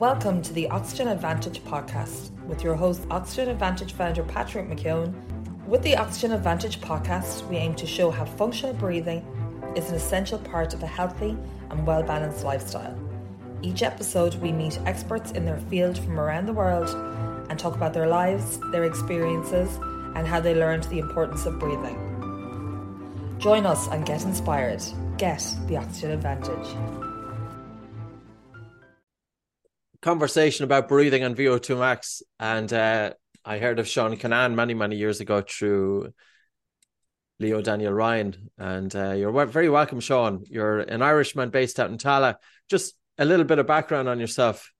Welcome to the Oxygen Advantage podcast with your host, Oxygen Advantage founder Patrick McKeown. With the Oxygen Advantage podcast, we aim to show how functional breathing is an essential part of a healthy and well balanced lifestyle. Each episode, we meet experts in their field from around the world and talk about their lives, their experiences, and how they learned the importance of breathing. Join us and get inspired. Get the Oxygen Advantage. Conversation about breathing and VO2 Max. And uh, I heard of Sean Kinane many, many years ago through Leo Daniel Ryan. And uh, you're very welcome, Sean. You're an Irishman based out in Tallaght. Just a little bit of background on yourself.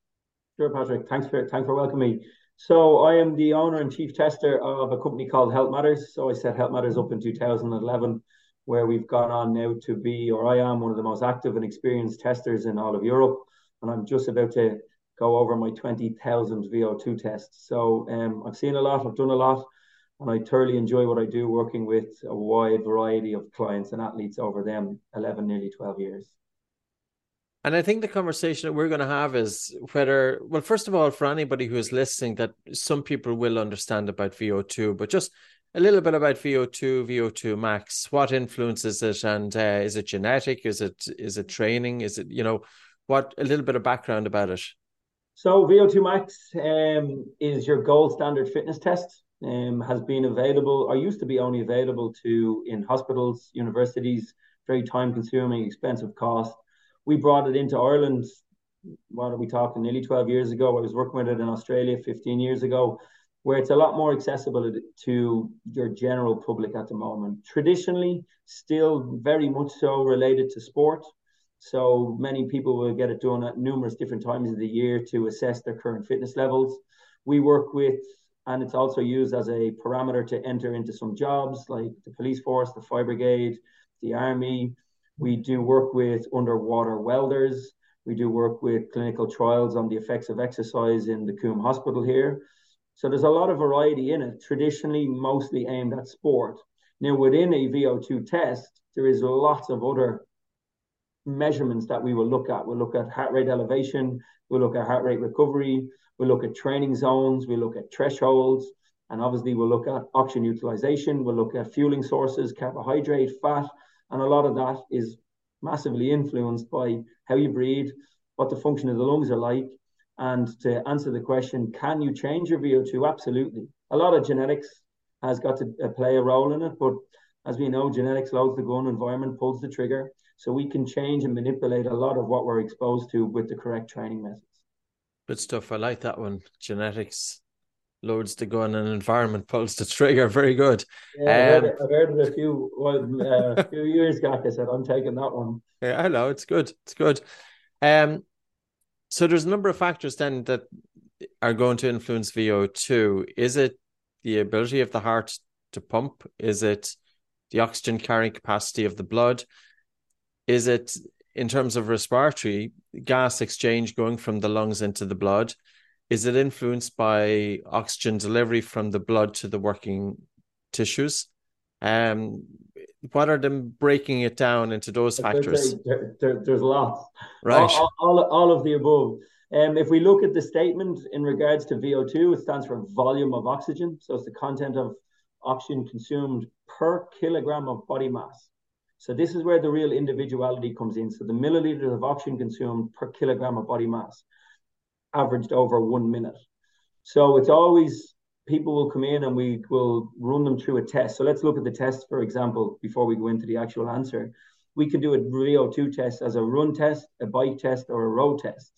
Sure, Patrick. Thanks for thanks for welcoming me. So I am the owner and chief tester of a company called Health Matters. So I set Health Matters up in 2011, where we've gone on now to be, or I am one of the most active and experienced testers in all of Europe. And I'm just about to go over my 20,000 VO2 tests. So um, I've seen a lot, I've done a lot, and I thoroughly enjoy what I do working with a wide variety of clients and athletes over them 11, nearly 12 years. And I think the conversation that we're going to have is whether, well, first of all, for anybody who is listening, that some people will understand about VO2, but just a little bit about VO2, VO2 max. What influences it, and uh, is it genetic? Is it is it training? Is it you know what? A little bit of background about it. So VO2 max um, is your gold standard fitness test. Um, has been available, or used to be only available to in hospitals, universities. Very time consuming, expensive cost we brought it into Ireland. What are we talking? Nearly 12 years ago. I was working with it in Australia 15 years ago, where it's a lot more accessible to your general public at the moment. Traditionally, still very much so related to sport. So many people will get it done at numerous different times of the year to assess their current fitness levels. We work with, and it's also used as a parameter to enter into some jobs like the police force, the fire brigade, the army, we do work with underwater welders. We do work with clinical trials on the effects of exercise in the Coombe Hospital here. So there's a lot of variety in it, traditionally mostly aimed at sport. Now, within a VO2 test, there is lots of other measurements that we will look at. We'll look at heart rate elevation, we'll look at heart rate recovery, we'll look at training zones, we'll look at thresholds, and obviously we'll look at oxygen utilization, we'll look at fueling sources, carbohydrate, fat, and a lot of that is massively influenced by how you breathe, what the function of the lungs are like. And to answer the question, can you change your VO2? Absolutely. A lot of genetics has got to uh, play a role in it, but as we know, genetics loads the gun, environment pulls the trigger. So we can change and manipulate a lot of what we're exposed to with the correct training methods. Good stuff. I like that one. Genetics loads the gun and environment pulls the trigger. Very good. Yeah, I've, heard, um, it, I've heard it a few well, uh, few years back. I said I'm taking that one. Yeah, I know it's good. It's good. Um, so there's a number of factors then that are going to influence VO2. Is it the ability of the heart to pump? Is it the oxygen carrying capacity of the blood? Is it in terms of respiratory gas exchange going from the lungs into the blood? is it influenced by oxygen delivery from the blood to the working tissues? Um, what are them breaking it down into those factors? There, there, there's lots. Right. All, all, all of the above. Um, if we look at the statement in regards to VO2, it stands for volume of oxygen. So it's the content of oxygen consumed per kilogram of body mass. So this is where the real individuality comes in. So the milliliters of oxygen consumed per kilogram of body mass averaged over one minute. So it's always people will come in and we will run them through a test. So let's look at the test, for example, before we go into the actual answer. We can do a VO2 test as a run test, a bike test, or a road test.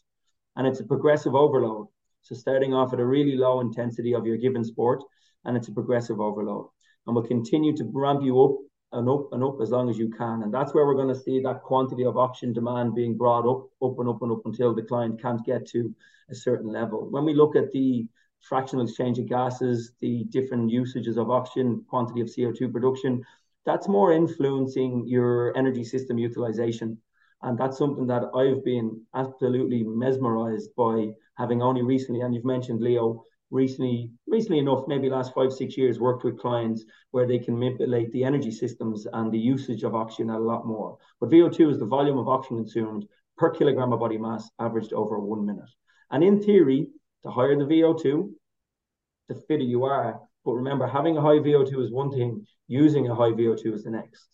And it's a progressive overload. So starting off at a really low intensity of your given sport, and it's a progressive overload. And we'll continue to ramp you up and up and up as long as you can. And that's where we're going to see that quantity of oxygen demand being brought up, up and up and up until the client can't get to a certain level. When we look at the fractional exchange of gases, the different usages of oxygen, quantity of CO2 production, that's more influencing your energy system utilization. And that's something that I've been absolutely mesmerized by having only recently, and you've mentioned Leo, recently, recently enough, maybe last five, six years, worked with clients where they can manipulate the energy systems and the usage of oxygen a lot more. But VO2 is the volume of oxygen consumed per kilogram of body mass averaged over one minute. And in theory, the higher the VO2, the fitter you are. But remember, having a high VO2 is one thing, using a high VO2 is the next.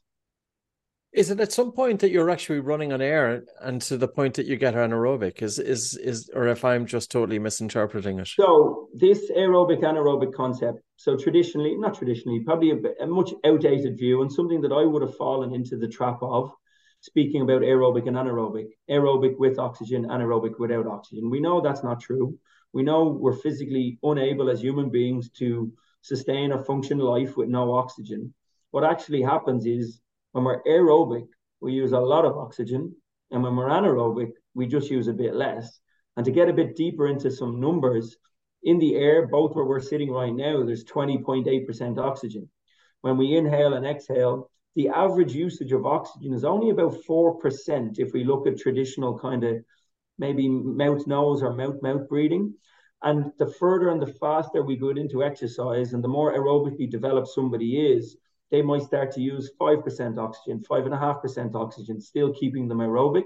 Is it at some point that you're actually running on air and to the point that you get anaerobic? Is is is or if I'm just totally misinterpreting it? So this aerobic anaerobic concept, so traditionally, not traditionally, probably a, a much outdated view and something that I would have fallen into the trap of, speaking about aerobic and anaerobic, aerobic with oxygen, anaerobic without oxygen. We know that's not true. We know we're physically unable as human beings to sustain or function life with no oxygen. What actually happens is when we're aerobic, we use a lot of oxygen. And when we're anaerobic, we just use a bit less. And to get a bit deeper into some numbers, in the air, both where we're sitting right now, there's 20.8% oxygen. When we inhale and exhale, the average usage of oxygen is only about 4% if we look at traditional kind of maybe mouth nose or mouth mouth breathing. And the further and the faster we go into exercise and the more aerobically developed somebody is, they might start to use 5% oxygen, 5.5% oxygen, still keeping them aerobic.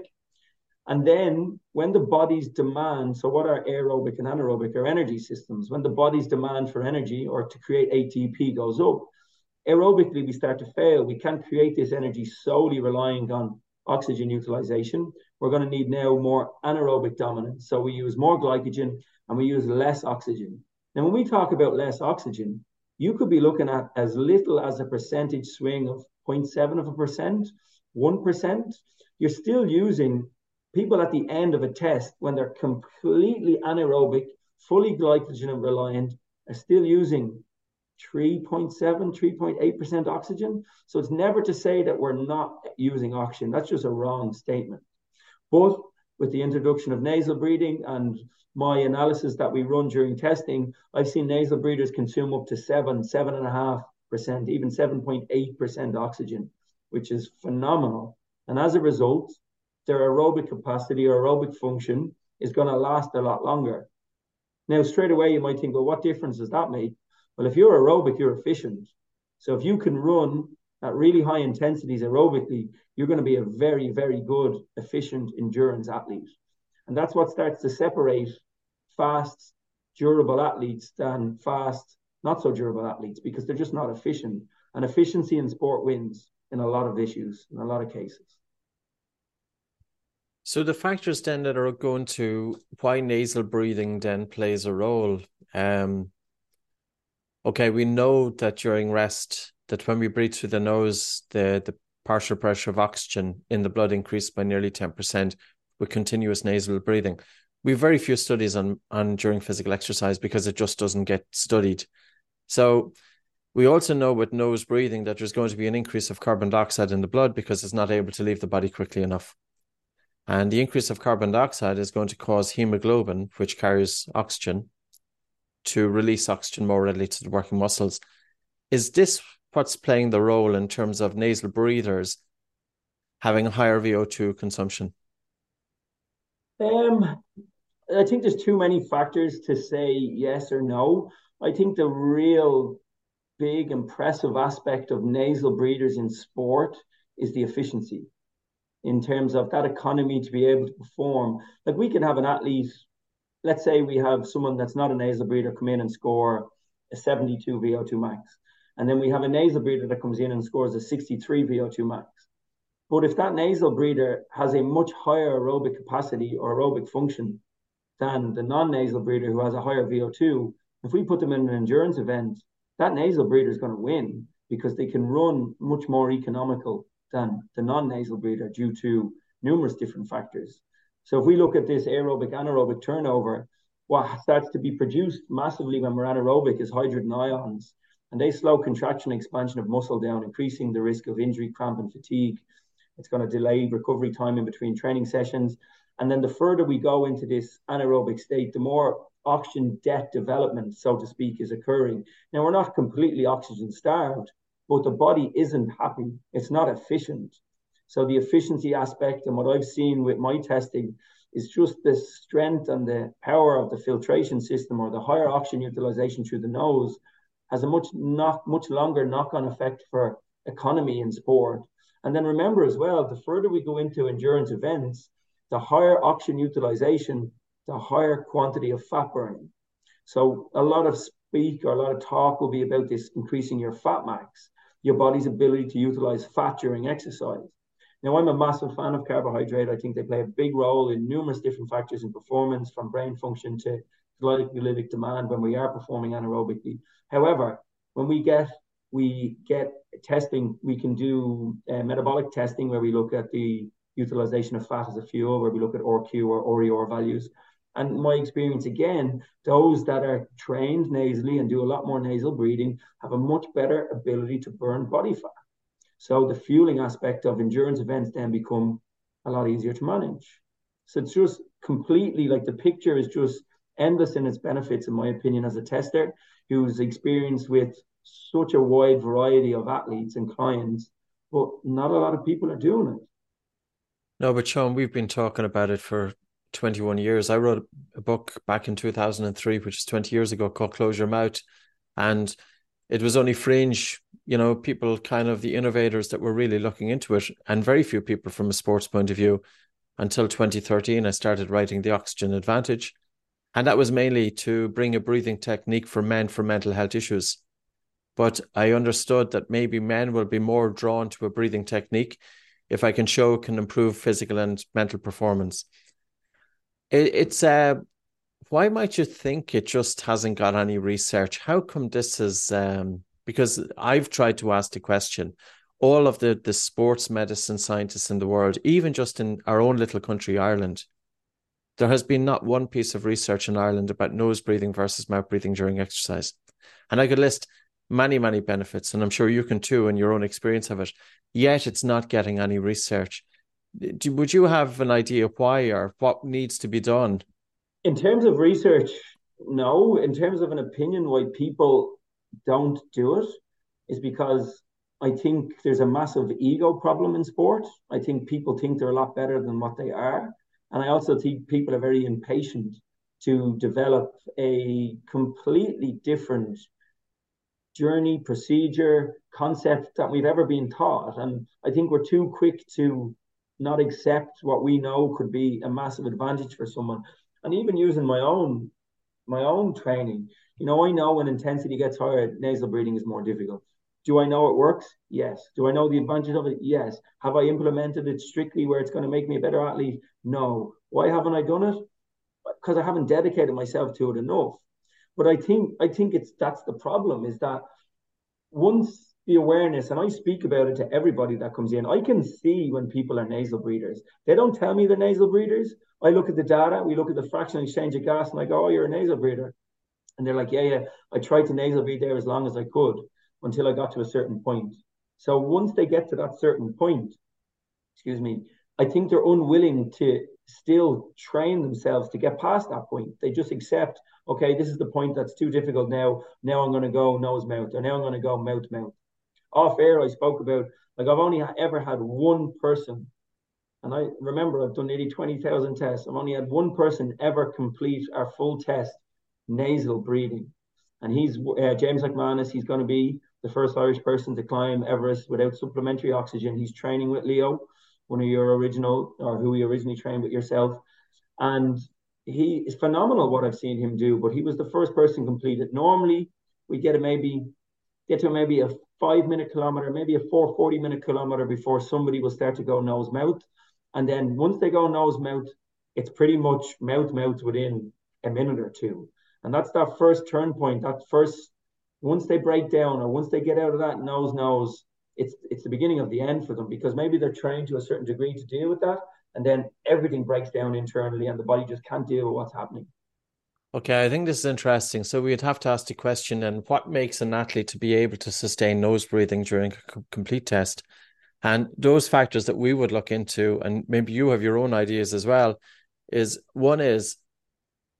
And then when the body's demand, so what are aerobic and anaerobic are energy systems, when the body's demand for energy or to create ATP goes up, aerobically we start to fail. We can't create this energy solely relying on oxygen utilization. We're going to need now more anaerobic dominance. So we use more glycogen and we use less oxygen. Now, when we talk about less oxygen, you could be looking at as little as a percentage swing of 0.7 of a percent, 1%. You're still using people at the end of a test when they're completely anaerobic, fully glycogen reliant, are still using 3.7, 3.8% oxygen. So it's never to say that we're not using oxygen. That's just a wrong statement. But with the introduction of nasal breathing and my analysis that we run during testing, I've seen nasal breathers consume up to seven, seven and a half percent, even 7.8% oxygen, which is phenomenal. And as a result, their aerobic capacity or aerobic function is going to last a lot longer. Now, straight away, you might think, well, what difference does that make? Well, if you're aerobic, you're efficient. So if you can run at really high intensities aerobically, you're going to be a very, very good, efficient endurance athlete. And that's what starts to separate fast, durable athletes than fast, not so durable athletes because they're just not efficient. And efficiency in sport wins in a lot of issues, in a lot of cases. So the factors then that are going to why nasal breathing then plays a role. Um, okay, we know that during rest, that when we breathe through the nose, the the partial pressure of oxygen in the blood increased by nearly ten percent with continuous nasal breathing. We have very few studies on on during physical exercise because it just doesn't get studied. So we also know with nose breathing that there's going to be an increase of carbon dioxide in the blood because it's not able to leave the body quickly enough. And the increase of carbon dioxide is going to cause hemoglobin, which carries oxygen, to release oxygen more readily to the working muscles. Is this what's playing the role in terms of nasal breathers having a higher VO2 consumption? Um, I think there's too many factors to say yes or no. I think the real big impressive aspect of nasal breathers in sport is the efficiency in terms of that economy to be able to perform. Like we can have an athlete, let's say we have someone that's not a nasal breather come in and score a 72 VO2 max. And then we have a nasal breather that comes in and scores a 63 VO2 max. But if that nasal breather has a much higher aerobic capacity or aerobic function than the non-nasal breather who has a higher VO2, if we put them in an endurance event, that nasal breather is going to win because they can run much more economical than the non-nasal breather due to numerous different factors. So if we look at this aerobic anaerobic turnover, what starts to be produced massively when we're anaerobic is hydrogen ions, and they slow contraction and expansion of muscle down, increasing the risk of injury, cramp, and fatigue. It's going to delay recovery time in between training sessions. And then the further we go into this anaerobic state, the more oxygen debt development, so to speak, is occurring. Now, we're not completely oxygen starved, but the body isn't happy. It's not efficient. So the efficiency aspect and what I've seen with my testing is just the strength and the power of the filtration system or the higher oxygen utilization through the nose has a much not much longer knock-on effect for economy in sport. And then remember as well, the further we go into endurance events, the higher oxygen utilization the higher quantity of fat burning. So a lot of speak or a lot of talk will be about this increasing your fat max, your body's ability to utilize fat during exercise. Now, I'm a massive fan of carbohydrate. I think they play a big role in numerous different factors in performance, from brain function to glycolytic demand when we are performing anaerobically. However, when we get we get testing, we can do uh, metabolic testing where we look at the utilization of fat as a fuel, where we look at RQ or RER values. And my experience again, those that are trained nasally and do a lot more nasal breathing have a much better ability to burn body fat. So the fueling aspect of endurance events then become a lot easier to manage. So it's just completely like the picture is just endless in its benefits, in my opinion, as a tester who's experienced with such a wide variety of athletes and clients, but not a lot of people are doing it. No, but Sean, we've been talking about it for 21 years. I wrote a book back in 2003, which is 20 years ago, called Close Your Mouth. And it was only fringe, you know, people kind of the innovators that were really looking into it, and very few people from a sports point of view. Until 2013, I started writing The Oxygen Advantage. And that was mainly to bring a breathing technique for men for mental health issues. But I understood that maybe men will be more drawn to a breathing technique if I can show it can improve physical and mental performance. It, it's uh, why might you think it just hasn't got any research? How come this is? Um, because I've tried to ask the question. All of the the sports medicine scientists in the world, even just in our own little country, Ireland, there has been not one piece of research in Ireland about nose breathing versus mouth breathing during exercise. And I could list many, many benefits, and I'm sure you can too in your own experience of it. Yet it's not getting any research. Do, would you have an idea why or what needs to be done? In terms of research, no. In terms of an opinion, why people don't do it is because I think there's a massive ego problem in sport. I think people think they're a lot better than what they are. And I also think people are very impatient to develop a completely different journey, procedure, concept that we've ever been taught. And I think we're too quick to not accept what we know could be a massive advantage for someone. And even using my own my own training, you know, I know when intensity gets higher, nasal breathing is more difficult. Do I know it works? Yes. Do I know the advantages of it? Yes. Have I implemented it strictly where it's going to make me a better athlete? No. Why haven't I done it? Because I haven't dedicated myself to it enough. But I think I think it's that's the problem is that once the awareness, and I speak about it to everybody that comes in, I can see when people are nasal breathers. They don't tell me they're nasal breathers. I look at the data, we look at the fractional exchange of gas, and I go, Oh, you're a nasal breather. And they're like, Yeah, yeah. I tried to nasal breathe there as long as I could until I got to a certain point. So once they get to that certain point, excuse me, I think they're unwilling to still train themselves to get past that point. They just accept, okay, this is the point that's too difficult now. Now I'm going to go nose mouth, or now I'm going to go mouth mouth. Off air, I spoke about like I've only ever had one person, and I remember I've done nearly twenty thousand tests. I've only had one person ever complete our full test nasal breathing, and he's uh, James McManus. He's going to be the first Irish person to climb Everest without supplementary oxygen. He's training with Leo one of your original or who he originally trained with yourself. And he is phenomenal what I've seen him do, but he was the first person completed. Normally we get a maybe get to maybe a five minute kilometer, maybe a four forty minute kilometer before somebody will start to go nose mouth. And then once they go nose mouth, it's pretty much mouth mouth within a minute or two. And that's that first turn point, that first once they break down or once they get out of that nose nose, it's it's the beginning of the end for them because maybe they're trained to a certain degree to deal with that, and then everything breaks down internally, and the body just can't deal with what's happening. Okay, I think this is interesting. So we'd have to ask the question: and what makes an athlete to be able to sustain nose breathing during a complete test? And those factors that we would look into, and maybe you have your own ideas as well, is one is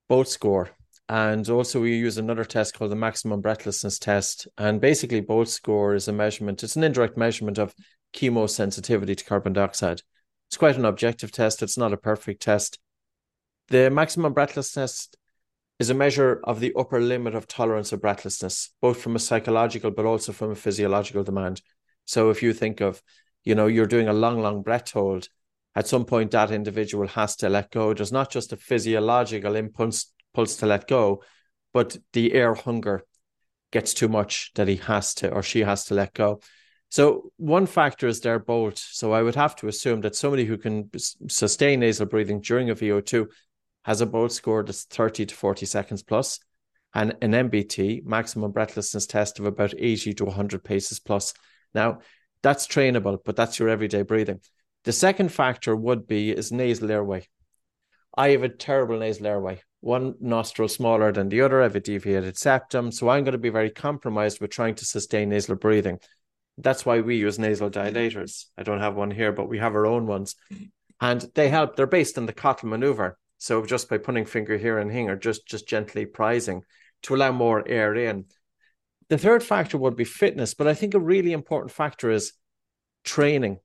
Bolt score. And also, we use another test called the maximum breathlessness test. And basically, Bolt score is a measurement, it's an indirect measurement of chemosensitivity to carbon dioxide. It's quite an objective test, it's not a perfect test. The maximum breathlessness is a measure of the upper limit of tolerance of breathlessness, both from a psychological but also from a physiological demand. So if you think of, you know, you're doing a long, long breath hold, at some point that individual has to let go. There's not just a physiological impulse, impulse to let go, but the air hunger gets too much that he has to or she has to let go. So one factor is their bolt. So I would have to assume that somebody who can sustain nasal breathing during a VO2 has a bolt score that's 30 to 40 seconds plus and an MBT, maximum breathlessness test of about 80 to 100 paces plus. Now, that's trainable, but that's your everyday breathing. The second factor would be is nasal airway. I have a terrible nasal airway. One nostril smaller than the other. I have a deviated septum. So I'm going to be very compromised with trying to sustain nasal breathing. That's why we use nasal dilators. I don't have one here, but we have our own ones. And they help. They're based on the Cottle maneuver. So just by putting finger here and here, just just gently prising to allow more air in. The third factor would be fitness, but I think a really important factor is training.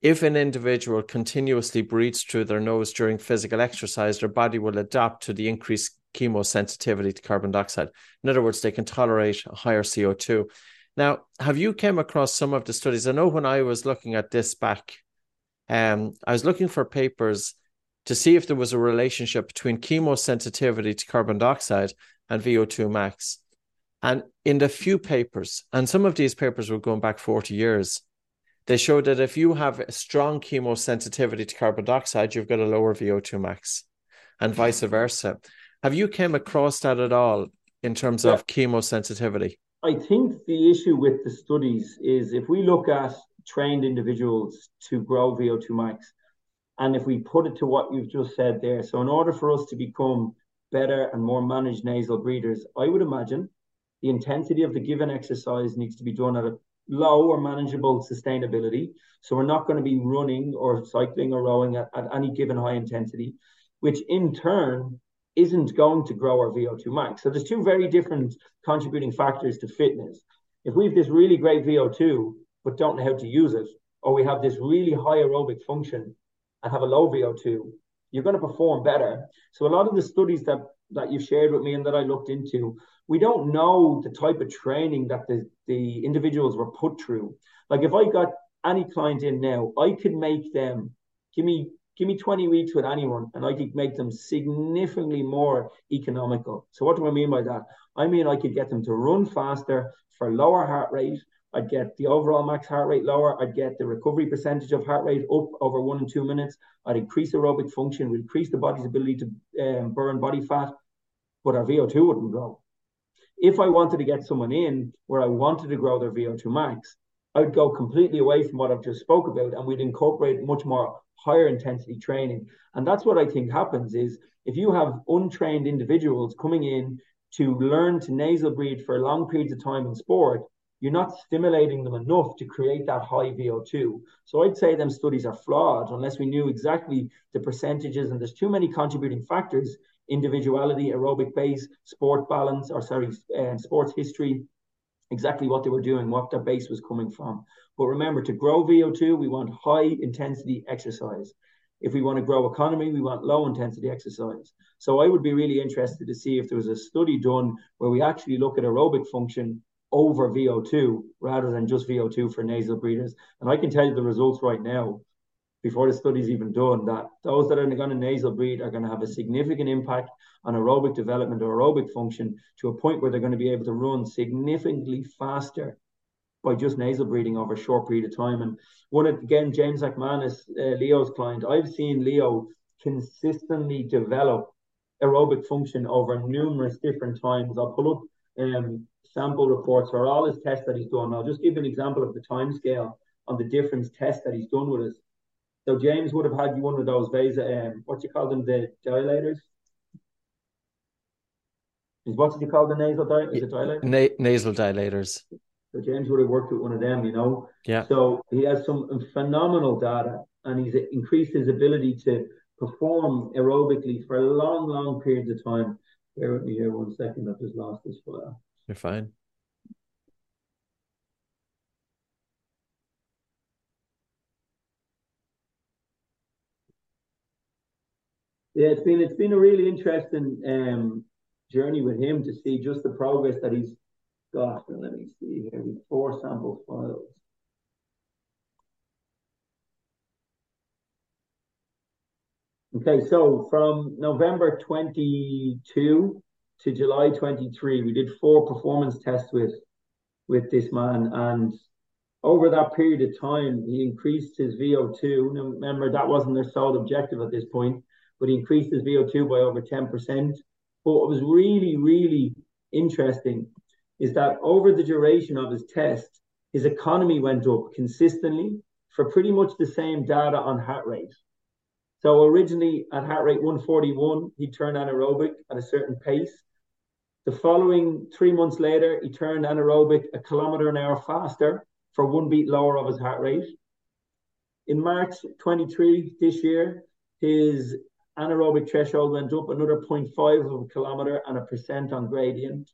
If an individual continuously breathes through their nose during physical exercise, their body will adapt to the increased chemosensitivity to carbon dioxide. In other words, they can tolerate higher CO2. Now, have you came across some of the studies? I know when I was looking at this back, um, I was looking for papers to see if there was a relationship between chemosensitivity to carbon dioxide and VO2 max. And in the few papers, and some of these papers were going back 40 years, they showed that if you have a strong chemosensitivity to carbon dioxide, you've got a lower VO2 max, and vice versa. Have you came across that at all in terms yeah. of chemosensitivity? I think the issue with the studies is if we look at trained individuals to grow VO2 max, and if we put it to what you've just said there, so in order for us to become better and more managed nasal breathers, I would imagine the intensity of the given exercise needs to be done at a low or manageable sustainability. So we're not going to be running or cycling or rowing at, at any given high intensity, which in turn isn't going to grow our VO2 max. So there's two very different contributing factors to fitness. If we have this really great VO2, but don't know how to use it, or we have this really high aerobic function and have a low VO2, you're going to perform better. So a lot of the studies that that you've shared with me and that I looked into, we don't know the type of training that the, the individuals were put through. Like if I got any client in now, I could make them give me give me 20 weeks with anyone and I could make them significantly more economical. So what do I mean by that? I mean I could get them to run faster for lower heart rate, I'd get the overall max heart rate lower. I'd get the recovery percentage of heart rate up over one and two minutes. I'd increase aerobic function, would increase the body's ability to um, burn body fat, but our VO2 wouldn't grow. If I wanted to get someone in where I wanted to grow their VO2 max, I would go completely away from what I've just spoke about and we'd incorporate much more higher intensity training. And that's what I think happens is if you have untrained individuals coming in to learn to nasal breathe for long periods of time in sport, you're not stimulating them enough to create that high VO2. So I'd say them studies are flawed unless we knew exactly the percentages. And there's too many contributing factors: individuality, aerobic base, sport balance, or sorry, uh, sports history, exactly what they were doing, what their base was coming from. But remember, to grow VO2, we want high intensity exercise. If we want to grow economy, we want low intensity exercise. So I would be really interested to see if there was a study done where we actually look at aerobic function over VO2 rather than just VO2 for nasal breathers. And I can tell you the results right now, before the study's even done, that those that are going to nasal breathe are going to have a significant impact on aerobic development or aerobic function to a point where they're going to be able to run significantly faster by just nasal breathing over a short period of time. And one again, James McManus, uh, Leo's client, I've seen Leo consistently develop aerobic function over numerous different times. I'll pull up um, sample reports for all his tests that he's done. I'll just give an example of the time scale on the different tests that he's done with us. So James would have had one of those Vasa, um, what you call them, the dilators. Is what did you call the nasal di- is it dilator? Na- nasal dilators. So James would have worked with one of them, you know. Yeah. So he has some phenomenal data, and he's increased his ability to perform aerobically for long, long periods of time. Bear with me here one second. I've just lost this file. You're fine. Yeah, it's been it's been a really interesting um, journey with him to see just the progress that he's got. And let me see here, four sample files. Okay, so from November 22 to July 23, we did four performance tests with with this man, and over that period of time, he increased his VO2. Now, remember, that wasn't their sole objective at this point, but he increased his VO2 by over 10%. But what was really, really interesting is that over the duration of his test, his economy went up consistently for pretty much the same data on heart rate. So originally at heart rate 141, he turned anaerobic at a certain pace. The following three months later, he turned anaerobic a kilometer an hour faster for one beat lower of his heart rate. In March 23 this year, his anaerobic threshold went up another 0.5 of a kilometer and a percent on gradient.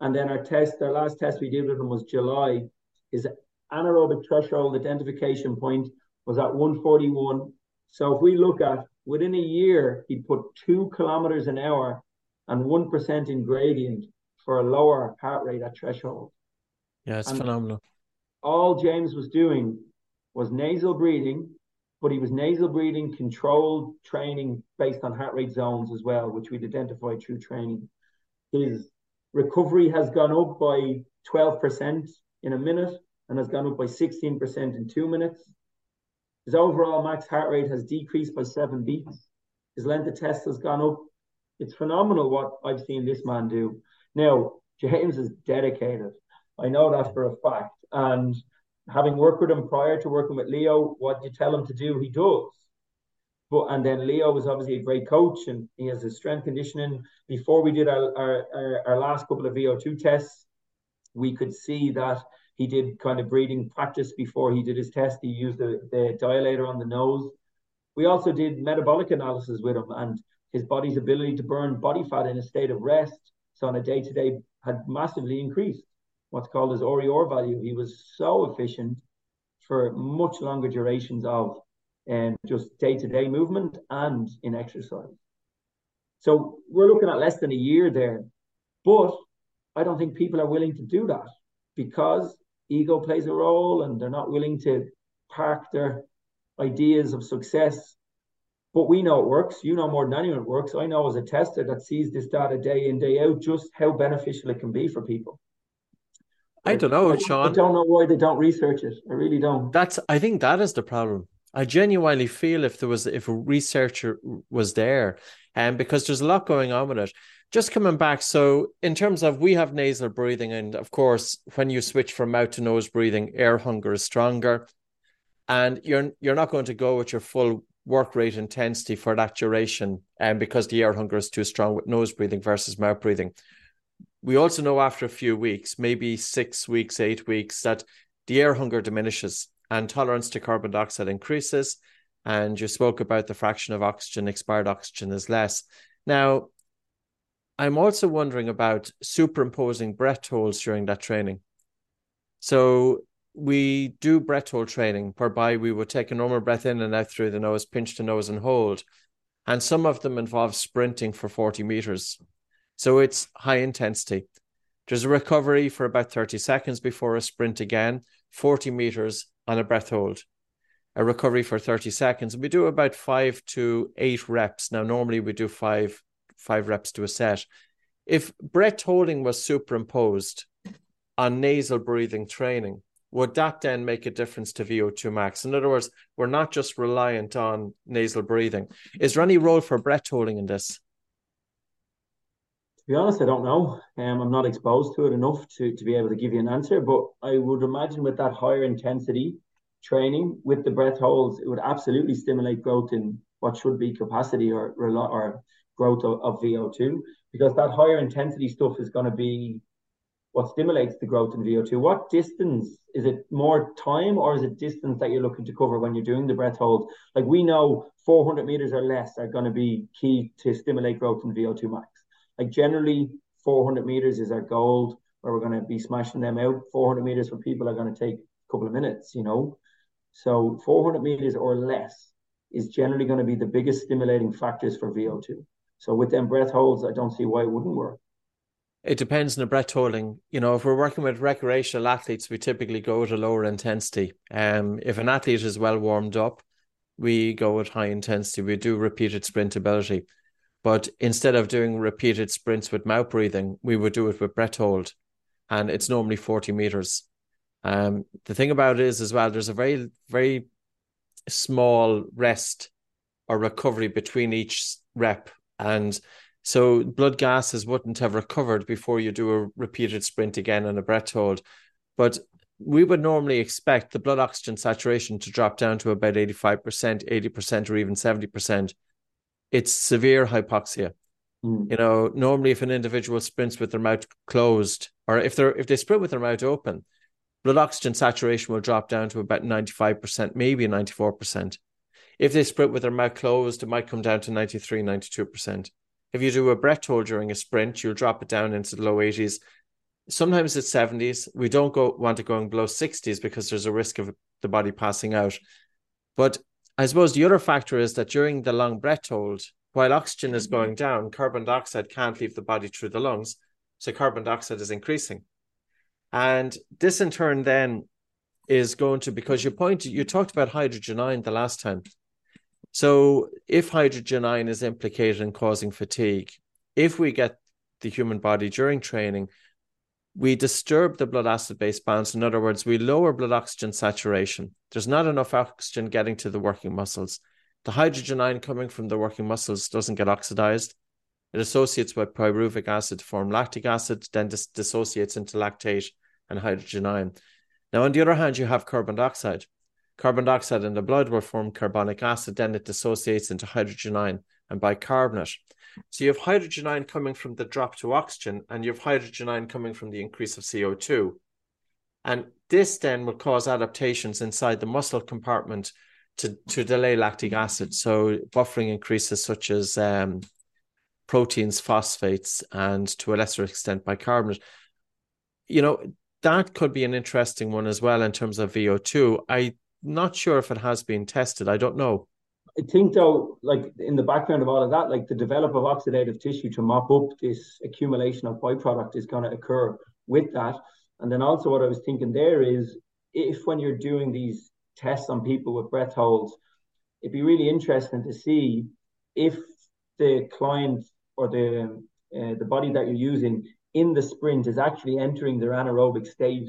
And then our test, our last test we did with him was July. His anaerobic threshold identification point was at 141 so if we look at within a year, he'd put two kilometers an hour and 1% in gradient for a lower heart rate at threshold. Yeah, it's and phenomenal. All James was doing was nasal breathing, but he was nasal breathing controlled training based on heart rate zones as well, which we'd identified through training. His recovery has gone up by 12% in a minute and has gone up by 16% in two minutes. His overall max heart rate has decreased by seven beats. His length of test has gone up. It's phenomenal what I've seen this man do. Now, James is dedicated. I know that for a fact. And having worked with him prior to working with Leo, what you tell him to do, he does. But and then Leo was obviously a great coach and he has his strength conditioning. Before we did our, our, our, our last couple of VO2 tests, we could see that he did kind of breathing practice before he did his test. He used the, the dilator on the nose. We also did metabolic analysis with him and his body's ability to burn body fat in a state of rest. So on a day to day had massively increased what's called his RER value. He was so efficient for much longer durations of um, just day to day movement and in exercise. So we're looking at less than a year there. But I don't think people are willing to do that because ego plays a role and they're not willing to park their ideas of success. But we know it works. You know more than anyone it works. I know as a tester that sees this data day in, day out, just how beneficial it can be for people. I don't know, I Sean. I don't know why they don't research it. I really don't. That's I think that is the problem. I genuinely feel if there was if a researcher was there, and um, because there's a lot going on with it just coming back so in terms of we have nasal breathing and of course when you switch from mouth to nose breathing air hunger is stronger. And you're you're not going to go with your full work rate intensity for that duration and um, because the air hunger is too strong with nose breathing versus mouth breathing. We also know after a few weeks maybe 6 weeks 8 weeks that the air hunger diminishes and tolerance to carbon dioxide increases. And you spoke about the fraction of oxygen expired oxygen is less. Now I'm also wondering about superimposing breath holds during that training. So we do breath hold training whereby we would take a normal breath in and out through the nose, pinch the nose and hold. And some of them involve sprinting for 40 meters. So it's high intensity. There's a recovery for about 30 seconds before a sprint again, 40 meters on a breath hold. A recovery for 30 seconds. We do about five to eight reps. Now, normally we do five five reps to a set. If breath holding was superimposed on nasal breathing training, would that then make a difference to VO2 max? In other words, we're not just reliant on nasal breathing. Is there any role for breath holding in this? To be honest, I don't know. Um, I'm not exposed to it enough to, to be able to give you an answer, but I would imagine with that higher intensity training with the breath holds, it would absolutely stimulate growth in what should be capacity or, or growth of, of VO2 because that higher intensity stuff is going to be what stimulates the growth in VO2. What distance is it more time or is it distance that you're looking to cover when you're doing the breath hold? Like we know 400 meters or less are going to be key to stimulate growth in VO2 max. Like generally 400 meters is our goal where we're going to be smashing them out. 400 meters for people are going to take a couple of minutes, you know. So 400 meters or less is generally going to be the biggest stimulating factors for VO2. So with them breath holds, I don't see why it wouldn't work. It depends on the breath holding. You know, if we're working with recreational athletes, we typically go to lower intensity. Um, if an athlete is well warmed up, we go at high intensity. We do repeated sprint ability. But instead of doing repeated sprints with mouth breathing, we would do it with breath hold. And it's normally 40 meters. Um, the thing about it is as well, there's a very, very small rest or recovery between each rep. And so blood gases wouldn't have recovered before you do a repeated sprint again and a breath hold. But we would normally expect the blood oxygen saturation to drop down to about 85%, 80%, or even 70%. It's severe hypoxia. Mm. You know, normally if an individual sprints with their mouth closed, or if they're if they sprint with their mouth open, blood oxygen saturation will drop down to about 95%, maybe 94%. If they sprint with their mouth closed, it might come down to 93, 92%. If you do a breath hold during a sprint, you'll drop it down into the low 80s. Sometimes it's 70s. We don't go want it going below 60s because there's a risk of the body passing out. But I suppose the other factor is that during the long breath hold, while oxygen is mm-hmm. going down, carbon dioxide can't leave the body through the lungs. So carbon dioxide is increasing. And this in turn then is going to because you pointed you talked about hydrogen ion the last time. So if hydrogen ion is implicated in causing fatigue, if we get the human body during training, we disturb the blood acid base balance. In other words, we lower blood oxygen saturation. There's not enough oxygen getting to the working muscles. The hydrogen ion coming from the working muscles doesn't get oxidized. It associates with pyruvic acid to form lactic acid, then dis- dissociates into lactate and hydrogen ion. Now, on the other hand, you have carbon dioxide. Carbon dioxide in the blood will form carbonic acid, then it dissociates into hydrogen ion and bicarbonate. So you have hydrogen ion coming from the drop to oxygen, and you have hydrogen ion coming from the increase of CO2. And this then will cause adaptations inside the muscle compartment to, to delay lactic acid. So buffering increases such as um, proteins, phosphates, and to a lesser extent bicarbonate. You know, that could be an interesting one as well in terms of VO2. I'm not sure if it has been tested. I don't know. I think though, like in the background of all of that, like the develop of oxidative tissue to mop up this accumulation of byproduct is going to occur with that. And then also what I was thinking there is if when you're doing these tests on people with breath holds, it'd be really interesting to see if the client or the uh, the body that you're using in the sprint is actually entering their anaerobic state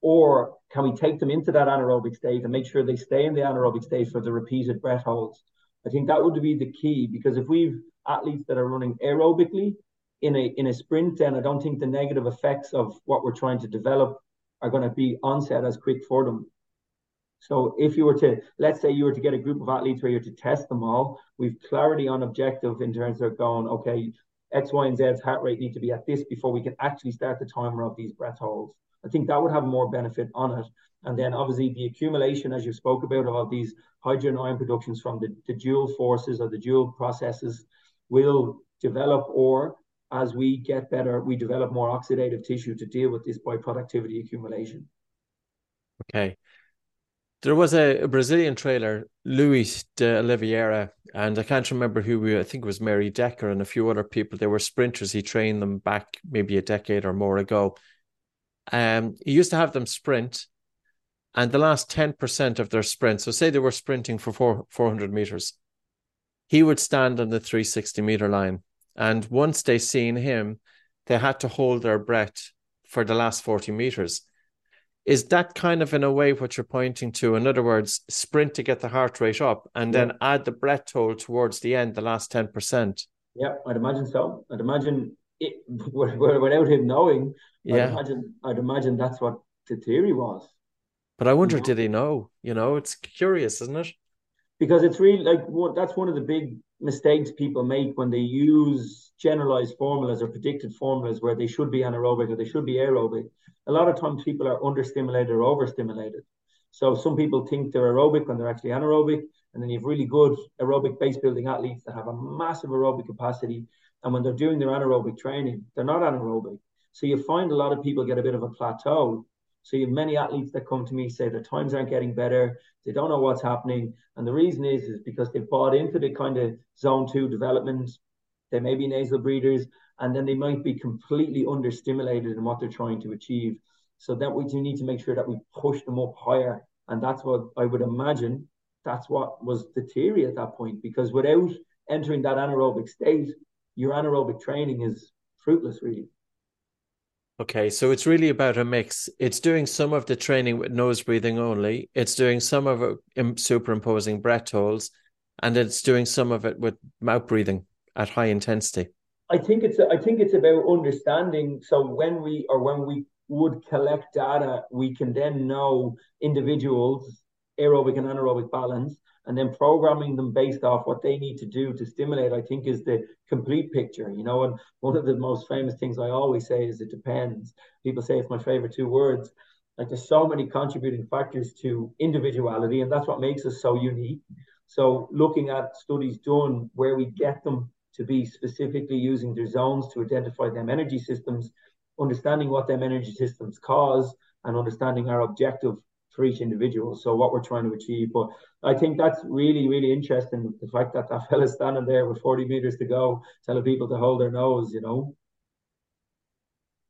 or can we take them into that anaerobic state and make sure they stay in the anaerobic state for the repeated breath holds? I think that would be the key because if we've athletes that are running aerobically in a in a sprint, then I don't think the negative effects of what we're trying to develop are going to be onset as quick for them. So if you were to, let's say you were to get a group of athletes where you're to test them all, we've clarity on objective in terms of going, okay, X, Y, and Z's heart rate need to be at this before we can actually start the timer of these breath holds. I think that would have more benefit on it. And then obviously the accumulation, as you spoke about, of all these hydrogen ion productions from the, the Joule forces or the dual processes will develop or as we get better, we develop more oxidative tissue to deal with this byproductivity accumulation. Okay. There was a, a Brazilian trailer, Luis de Oliveira, and I can't remember who we, I think it was Mary Decker and a few other people. They were sprinters. He trained them back maybe a decade or more ago. Um, he used to have them sprint, and the last 10% of their sprint, so say they were sprinting for four, 400 meters, he would stand on the 360 meter line. And once they seen him, they had to hold their breath for the last 40 meters. Is that kind of in a way what you're pointing to? In other words, sprint to get the heart rate up and yeah. then add the breath hold towards the end, the last 10%? Yeah, I'd imagine so. I'd imagine it, without him knowing, yeah. I'd imagine, I'd imagine that's what the theory was. But I wonder, you know? did he know? You know, it's curious, isn't it? Because it's really like what that's one of the big mistakes people make when they use generalized formulas or predicted formulas where they should be anaerobic or they should be aerobic. A lot of times people are understimulated or overstimulated. So some people think they're aerobic when they're actually anaerobic, and then you have really good aerobic base building athletes that have a massive aerobic capacity and when they're doing their anaerobic training, they're not anaerobic. So you find a lot of people get a bit of a plateau. So you have many athletes that come to me say their times aren't getting better. They don't know what's happening. And the reason is, is because they've bought into the kind of zone two development. They may be nasal breathers, and then they might be completely understimulated in what they're trying to achieve. So that we do need to make sure that we push them up higher. And that's what I would imagine that's what was the theory at that point. Because without entering that anaerobic state, your anaerobic training is fruitless, really. Okay, so it's really about a mix. It's doing some of the training with nose breathing only. It's doing some of it superimposing breath holds, and it's doing some of it with mouth breathing at high intensity. I think it's I think it's about understanding. So when we or when we would collect data, we can then know individuals aerobic and anaerobic balance, and then programming them based off what they need to do to stimulate. I think is the complete picture. You know, and one of the most famous things I always say is it depends. People say it's my favorite two words. Like there's so many contributing factors to individuality, and that's what makes us so unique. So looking at studies done where we get them to be specifically using their zones to identify them energy systems, understanding what them energy systems cause, and understanding our objective for each individual. So what we're trying to achieve. But I think that's really, really interesting. The fact that that fella's standing there with 40 meters to go, telling people to hold their nose, you know.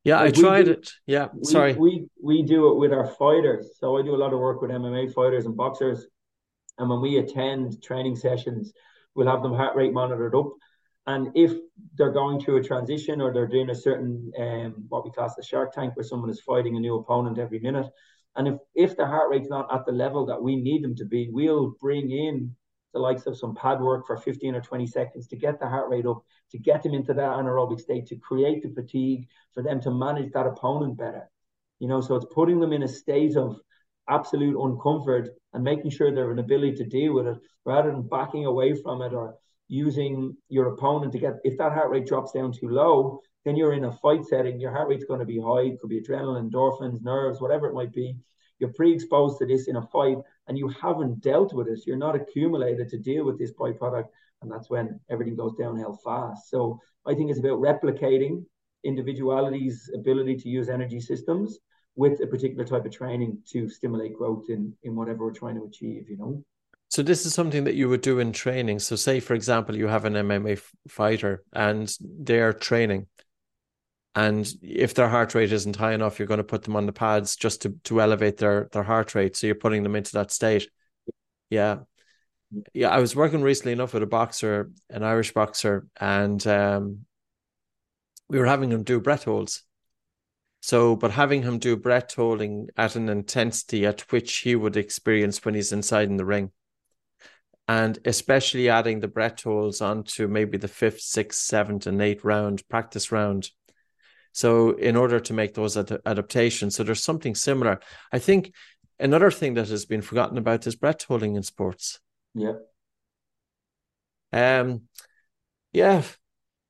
Yeah, I tried do, it. Yeah, we, sorry. We we do it with our fighters. So I do a lot of work with MMA fighters and boxers. And when we attend training sessions, we'll have them heart rate monitored up. And if they're going through a transition or they're doing a certain um, what we class the shark tank where someone is fighting a new opponent every minute, and if if the heart rate's not at the level that we need them to be, we'll bring in the likes of some pad work for 15 or 20 seconds to get the heart rate up, to get them into that anaerobic state, to create the fatigue for them to manage that opponent better. You know, so it's putting them in a state of absolute uncomfort and making sure they're an ability to deal with it rather than backing away from it or using your opponent to get if that heart rate drops down too low, then you're in a fight setting, your heart rate's going to be high, it could be adrenaline, endorphins, nerves, whatever it might be. You're pre-exposed to this in a fight and you haven't dealt with it. You're not accumulated to deal with this byproduct. And that's when everything goes downhill fast. So I think it's about replicating individuality's ability to use energy systems with a particular type of training to stimulate growth in, in whatever we're trying to achieve, you know. So this is something that you would do in training. So say, for example, you have an MMA fighter and they're training and if their heart rate isn't high enough, you're going to put them on the pads just to, to elevate their, their heart rate. So you're putting them into that state. Yeah. Yeah. I was working recently enough with a boxer, an Irish boxer, and um, we were having him do breath holds. So, but having him do breath holding at an intensity at which he would experience when he's inside in the ring. And especially adding the breath holds onto maybe the fifth, sixth, seventh, and eighth round practice round so in order to make those ad- adaptations, so there's something similar. I think another thing that has been forgotten about is breath holding in sports. Yeah. Um, yeah.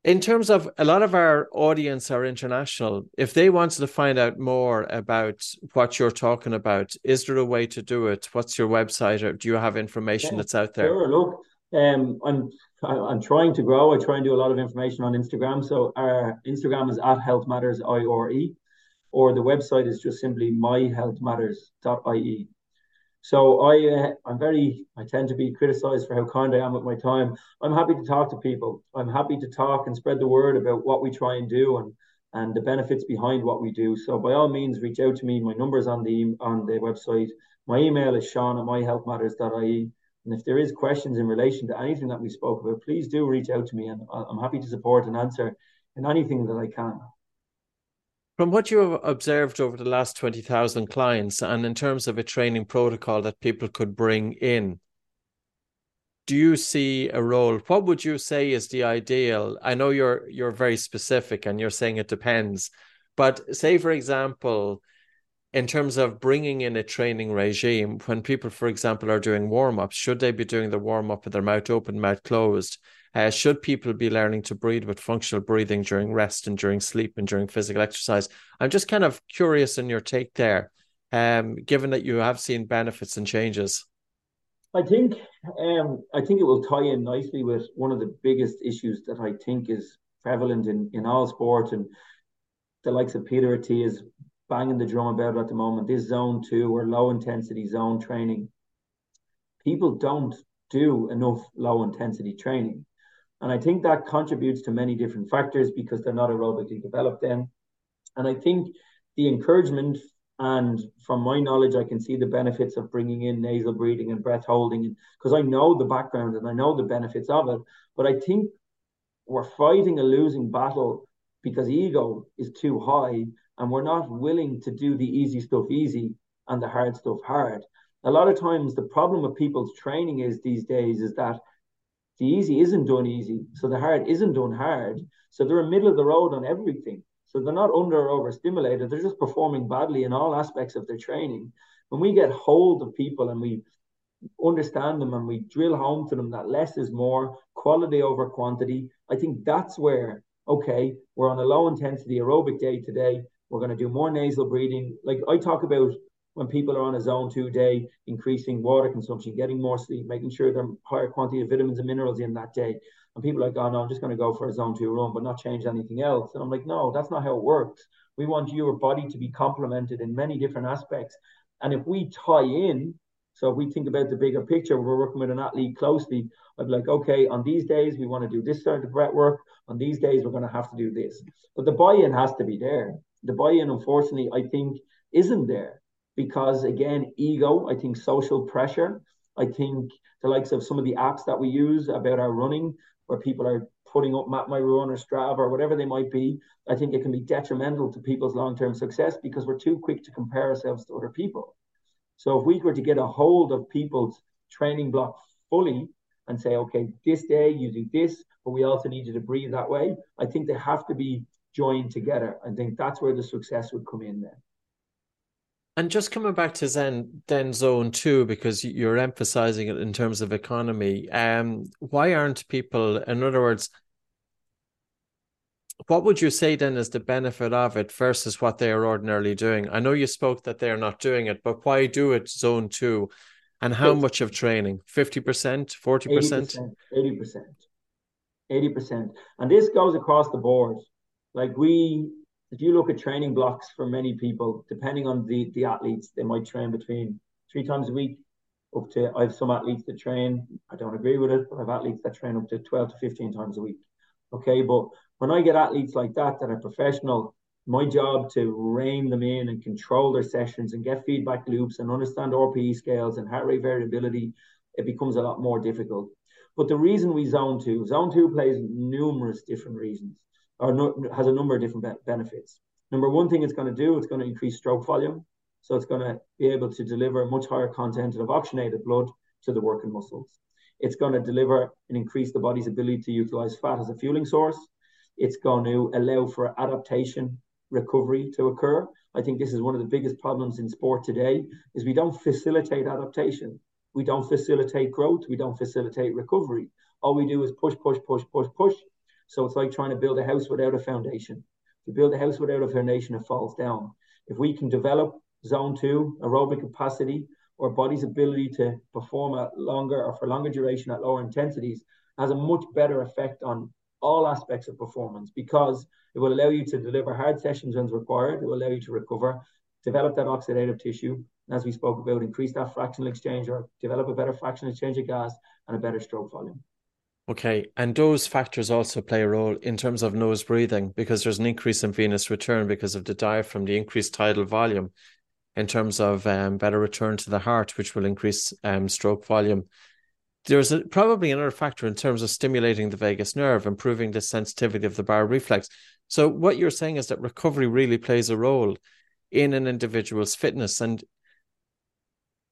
In terms of a lot of our audience are international. If they wanted to find out more about what you're talking about, is there a way to do it? What's your website, or do you have information yeah, that's out there? Sure. Look, um, I'm I'm trying to grow. I try and do a lot of information on Instagram. So our Instagram is at Health Matters IRE, or the website is just simply myhealthmatters.ie. So I uh, I'm very I tend to be criticized for how kind I am with my time. I'm happy to talk to people. I'm happy to talk and spread the word about what we try and do and and the benefits behind what we do. So by all means, reach out to me. My number is on the on the website. My email is Sean at myhealthmatters.ie. And if there is questions in relation to anything that we spoke about, please do reach out to me, and I'm happy to support and answer in anything that I can. From what you have observed over the last 20,000 clients, and in terms of a training protocol that people could bring in, do you see a role? What would you say is the ideal? I know you're you're very specific and you're saying it depends, but say for example, in terms of bringing in a training regime, when people, for example, are doing warm ups, should they be doing the warm up with their mouth open, mouth closed? Uh, should people be learning to breathe with functional breathing during rest and during sleep and during physical exercise? I'm just kind of curious in your take there, um, given that you have seen benefits and changes. I think um, I think it will tie in nicely with one of the biggest issues that I think is prevalent in, in all sport and the likes of Peter Attia's banging the drum about at the moment. This zone two or low intensity zone training, people don't do enough low intensity training. And I think that contributes to many different factors because they're not aerobically developed then. And I think the encouragement And from my knowledge, I can see the benefits of bringing in nasal breathing and breath holding because I know the background and I know the benefits of it. But I think we're fighting a losing battle because ego is too high and we're not willing to do the easy stuff easy and the hard stuff hard. A lot of times, the problem with people's training is these days is that the easy isn't done easy, so the hard isn't done hard. So they're in middle of the road on everything. So they're not under or overstimulated. They're just performing badly in all aspects of their training. When we get hold of people and we understand them and we drill home to them that less is more, quality over quantity, I think that's where, okay, we're on a low intensity aerobic day today. We're going to do more nasal breathing. Like I talk about when people are on a zone two day, increasing water consumption, getting more sleep, making sure they're higher quantity of vitamins and minerals in that day. And people are like, oh no, I'm just going to go for a zone two run, but not change anything else. And I'm like, no, that's not how it works. We want your body to be complemented in many different aspects. And if we tie in, so if we think about the bigger picture, we're working with an athlete closely. I'd be like, okay, on these days we want to do this sort of breath work. On these days we're going to have to do this. But the buy-in has to be there. The buy-in, unfortunately, I think isn't there because again, ego, I think social pressure. I think the likes of some of the apps that we use about our running, where people are putting up Map My Run or Strava or whatever they might be, I think it can be detrimental to people's long-term success because we're too quick to compare ourselves to other people. So if we were to get a hold of people's training block fully and say, okay, this day you do this, but we also need you to breathe that way, I think they have to be joined together. I think that's where the success would come in then. And just coming back to Zen then zone two, because you're emphasizing it in terms of economy. Um, why aren't people, in other words, what would you say then is the benefit of it versus what they are ordinarily doing? I know you spoke that they're not doing it, but why do it zone two? And how much of training? 50%, 40%? 80%. 80%. And this goes across the board. Like we if you look at training blocks for many people, depending on the the athletes, they might train between three times a week up to I have some athletes that train, I don't agree with it, but I have athletes that train up to 12 to 15 times a week. Okay, but when I get athletes like that that are professional, my job to rein them in and control their sessions and get feedback loops and understand RPE scales and heart rate variability, it becomes a lot more difficult. But the reason we zone two, zone two plays numerous different reasons or no, has a number of different be- benefits. Number one thing it's going to do, it's going to increase stroke volume. So it's going to be able to deliver much higher content of oxygenated blood to the working muscles. It's going to deliver and increase the body's ability to utilize fat as a fueling source. It's going to allow for adaptation recovery to occur. I think this is one of the biggest problems in sport today is we don't facilitate adaptation. We don't facilitate growth. We don't facilitate recovery. All we do is push, push, push, push, push, so it's like trying to build a house without a foundation. If you build a house without a foundation, it falls down. If we can develop zone two, aerobic capacity, or body's ability to perform at longer or for longer duration at lower intensities, has a much better effect on all aspects of performance because it will allow you to deliver hard sessions when required. It will allow you to recover, develop that oxidative tissue, and as we spoke about, increase that fractional exchange or develop a better fractional exchange of gas and a better stroke volume. Okay, and those factors also play a role in terms of nose breathing because there's an increase in venous return because of the diaphragm, the increased tidal volume, in terms of um, better return to the heart, which will increase um, stroke volume. There's a, probably another factor in terms of stimulating the vagus nerve, improving the sensitivity of the baroreflex. So, what you're saying is that recovery really plays a role in an individual's fitness. And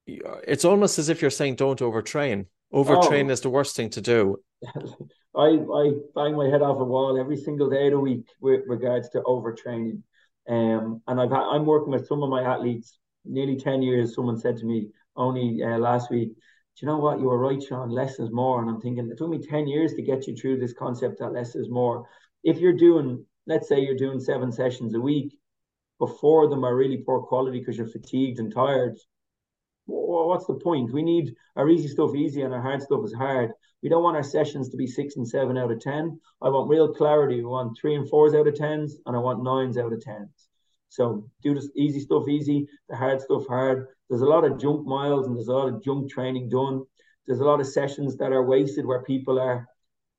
it's almost as if you're saying don't overtrain. Overtrain oh. is the worst thing to do. I I bang my head off a wall every single day of the week with regards to overtraining. Um, and I've ha- I'm working with some of my athletes nearly ten years. Someone said to me only uh, last week, "Do you know what? You were right, Sean. Less is more." And I'm thinking it took me ten years to get you through this concept that less is more. If you're doing, let's say you're doing seven sessions a week, before them are really poor quality because you're fatigued and tired what's the point? We need our easy stuff easy and our hard stuff is hard. We don't want our sessions to be six and seven out of 10. I want real clarity. We want three and fours out of 10s, and I want nines out of 10s. So do the easy stuff easy, the hard stuff hard. There's a lot of junk miles and there's a lot of junk training done. There's a lot of sessions that are wasted where people are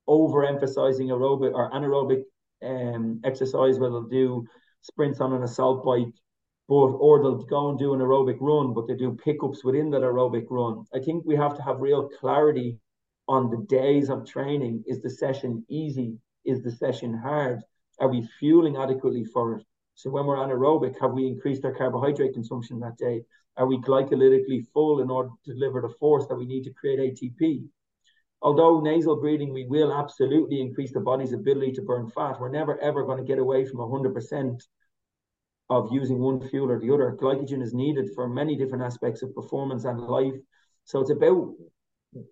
overemphasizing aerobic or anaerobic um, exercise, where they'll do sprints on an assault bike but or they'll go and do an aerobic run, but they do pickups within that aerobic run. I think we have to have real clarity on the days of training. Is the session easy? Is the session hard? Are we fueling adequately for it? So when we're anaerobic, have we increased our carbohydrate consumption that day? Are we glycolytically full in order to deliver the force that we need to create ATP? Although nasal breathing, we will absolutely increase the body's ability to burn fat. We're never ever going to get away from 100% of using one fuel or the other. Glycogen is needed for many different aspects of performance and life. So it's about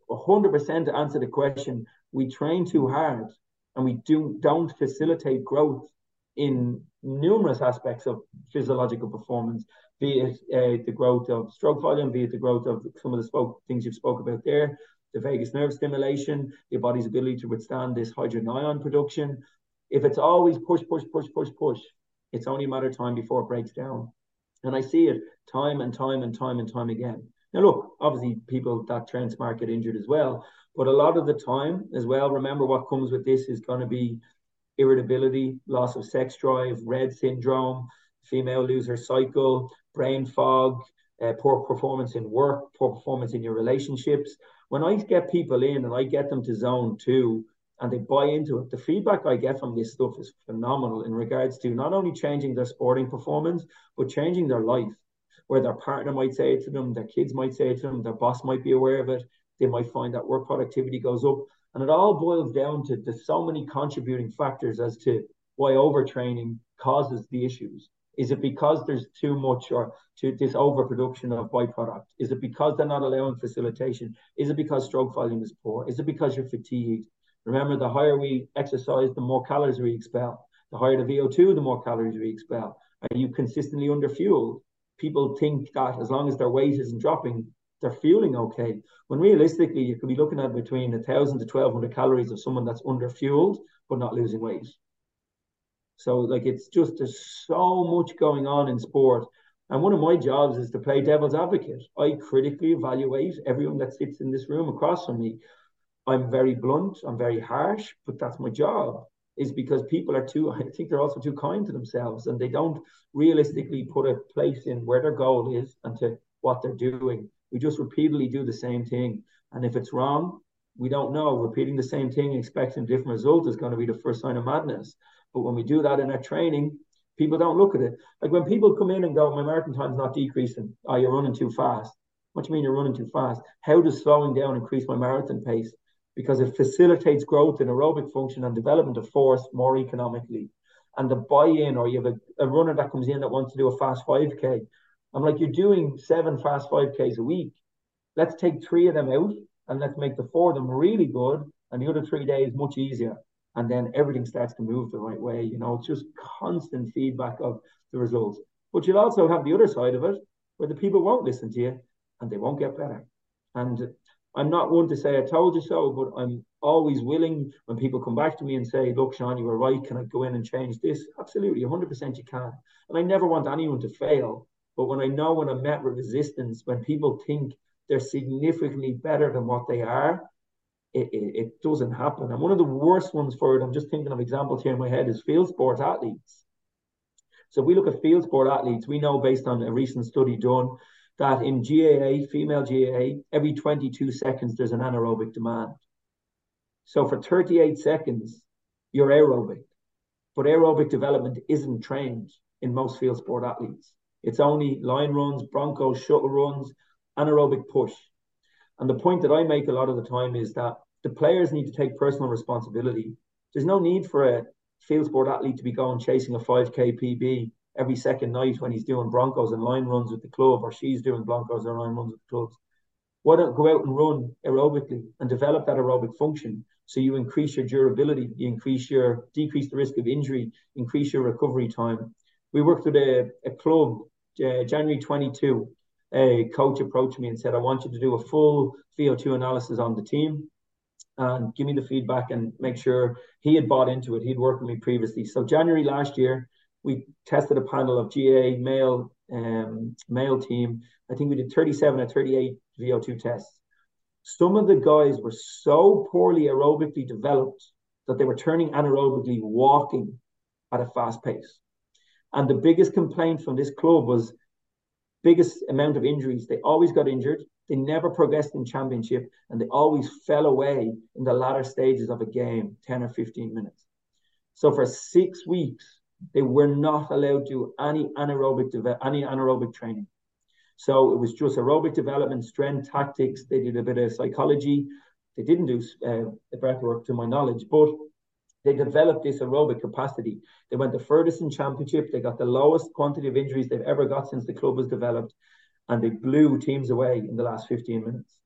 100% to answer the question. We train too hard and we do, don't facilitate growth in numerous aspects of physiological performance, be it uh, the growth of stroke volume, be it the growth of some of the spoke, things you've spoke about there, the vagus nerve stimulation, your body's ability to withstand this hydrogen ion production. If it's always push, push, push, push, push, it's only a matter of time before it breaks down. And I see it time and time and time and time again. Now, look, obviously, people that train smart get injured as well. But a lot of the time, as well, remember what comes with this is going to be irritability, loss of sex drive, RED-S syndrome, female loser cycle, brain fog, uh, poor performance in work, poor performance in your relationships. When I get people in and I get them to zone two and they buy into it, the feedback I get from this stuff is phenomenal in regards to not only changing their sporting performance, but changing their life. Where their partner might say it to them, their kids might say it to them, their boss might be aware of it. They might find that work productivity goes up. And it all boils down to the so many contributing factors as to why overtraining causes the issues. Is it because there's too much or to this overproduction of byproduct? Is it because they're not allowing facilitation? Is it because stroke volume is poor? Is it because you're fatigued? Remember, the higher we exercise, the more calories we expel. The higher the VO2, the more calories we expel. Are you consistently under fueled? People think that as long as their weight isn't dropping, they're fueling okay. When realistically, you could be looking at between a thousand to twelve hundred calories of someone that's under fueled but not losing weight. So like it's just there's so much going on in sport. And one of my jobs is to play devil's advocate. I critically evaluate everyone that sits in this room across from me. I'm very blunt, I'm very harsh, but that's my job. Is because people are too, I think they're also too kind to themselves and they don't realistically put a place in where their goal is and to what they're doing. We just repeatedly do the same thing. And if it's wrong, we don't know. Repeating the same thing, expecting a different result is going to be the first sign of madness. But when we do that in our training, people don't look at it. Like when people come in and go, my marathon time's not decreasing. Oh, you're running too fast. What do you mean you're running too fast? How does slowing down increase my marathon pace? Because it facilitates growth in aerobic function and development of force more economically. And the buy-in, or you have a, a runner that comes in that wants to do a fast 5K. I'm like, you're doing seven fast 5Ks a week. Let's take three of them out and let's make the four of them really good and the other three days much easier and then everything starts to move the right way. You know, it's just constant feedback of the results. But you'll also have the other side of it where the people won't listen to you and they won't get better. And I'm not one to say I told you so, but I'm always willing when people come back to me and say, Look, Sean, you were right. Can I go in and change this? Absolutely, 100% you can. And I never want anyone to fail. But when I know when I'm met with resistance, when people think they're significantly better than what they are, it, it, it, doesn't happen. And one of the worst ones for it, I'm just thinking of examples here in my head, is field sport athletes. So if we look at field sport athletes, we know based on a recent study done that in GAA, female GAA, every 22 seconds there's an anaerobic demand. So for 38 seconds, you're aerobic. But aerobic development isn't trained in most field sport athletes. It's only line runs, Broncos, shuttle runs, anaerobic push. And the point that I make a lot of the time is that the players need to take personal responsibility. There's no need for a field sport athlete to be going chasing a 5k PB every second night when he's doing Broncos and line runs with the club, or she's doing Broncos and line runs with the clubs. Why don't go out and run aerobically and develop that aerobic function so you increase your durability, you increase your decrease the risk of injury, increase your recovery time. We worked with a, a club uh, January 22. A coach approached me and said, "I want you to do a full VO2 analysis on the team." and give me the feedback and make sure he had bought into it. He'd worked with me previously. So January last year, we tested a panel of GAA male um, male team. I think we did 37 or 38 VO2 tests. Some of the guys were so poorly aerobically developed that they were turning anaerobically walking at a fast pace. And the biggest complaint from this club was biggest amount of injuries. They always got injured. They never progressed in championship, and they always fell away in the latter stages of a game, 10 or 15 minutes. So for six weeks, they were not allowed to do any anaerobic any anaerobic training. So it was just aerobic development, strength, tactics. They did a bit of psychology. They didn't do uh, breath work, to my knowledge, but they developed this aerobic capacity. They went the furthest in championship. They got the lowest quantity of injuries they've ever got since the club was developed, and they blew teams away in the last 15 minutes.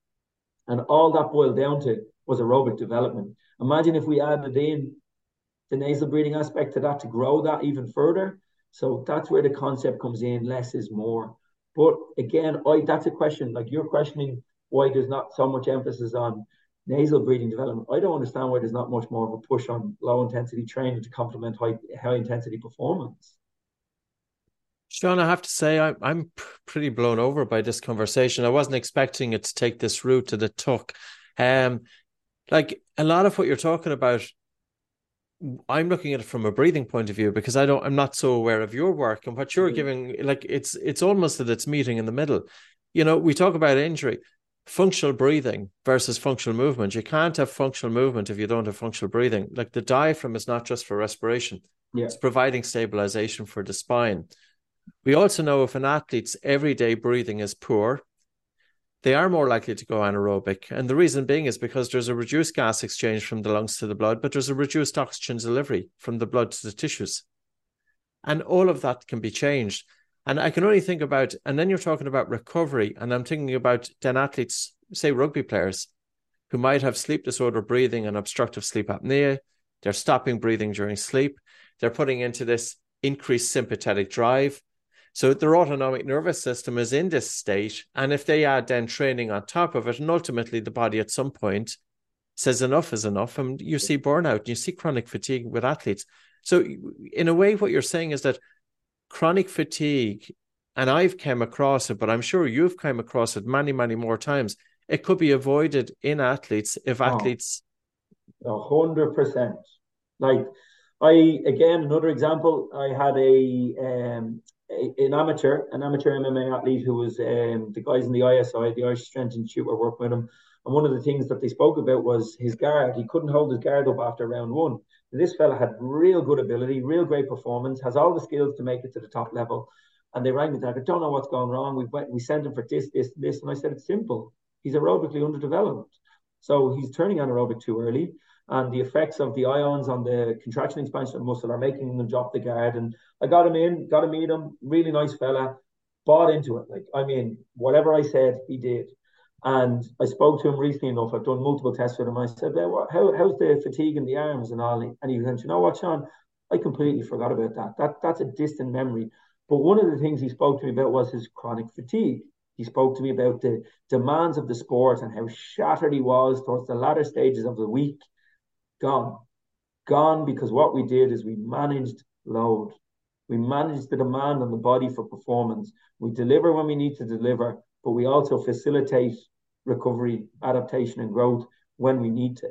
And all that boiled down to was aerobic development. Imagine if we added in the nasal breathing aspect to that to grow that even further. So that's where the concept comes in. Less is more. But again, I that's a question. Like you're questioning why there's not so much emphasis on nasal breathing development. I don't understand why there's not much more of a push on low intensity training to complement high high intensity performance. Sean, I have to say, I, I'm pretty blown over by this conversation. I wasn't expecting it to take this route to the tuck. Um, like a lot of what you're talking about I'm looking at it from a breathing point of view because I don't I'm not so aware of your work and what you're mm-hmm. giving like it's it's almost that it's meeting in the middle. You know, we talk about injury, functional breathing versus functional movement. You can't have functional movement if you don't have functional breathing. Like the diaphragm is not just for respiration. Yeah. It's providing stabilization for the spine. We also know if an athlete's everyday breathing is poor, they are more likely to go anaerobic. And the reason being is because there's a reduced gas exchange from the lungs to the blood, but there's a reduced oxygen delivery from the blood to the tissues. And all of that can be changed. And I can only think about, and then you're talking about recovery, and I'm thinking about then athletes, say rugby players, who might have sleep disorder breathing and obstructive sleep apnea. They're stopping breathing during sleep. They're putting into this increased sympathetic drive. So their autonomic nervous system is in this state. And if they add then training on top of it, and ultimately the body at some point says enough is enough, and you see burnout, you see chronic fatigue with athletes. So in a way, what you're saying is that chronic fatigue, and I've come across it, but I'm sure you've come across it many, many more times. It could be avoided in athletes if oh, athletes. A hundred percent. Like I again, another example. I had a um, an amateur, an amateur MMA athlete who was um, the guys in the ISI, the Irish Strength Institute, were working with him. And one of the things that they spoke about was his guard. He couldn't hold his guard up after round one. And this fella had real good ability, real great performance, has all the skills to make it to the top level. And they rang me back. I don't know what's going wrong. We went, we sent him for this, this, this. And I said, it's simple. He's aerobically underdeveloped. So he's turning anaerobic too early and the effects of the ions on the contraction expansion of muscle are making them drop the guard. And I got him in, got to meet him, really nice fella, bought into it. Like, I mean, whatever I said, he did. And I spoke to him recently enough. I've done multiple tests with him. I said, how, how's the fatigue in the arms and all? And he went, you know what, Sean? I completely forgot about that. That That's a distant memory. But one of the things he spoke to me about was his chronic fatigue. He spoke to me about the demands of the sport and how shattered he was towards the latter stages of the week gone. Gone because what we did is we managed load. We managed the demand on the body for performance. We deliver when we need to deliver, but we also facilitate recovery, adaptation, and growth when we need to.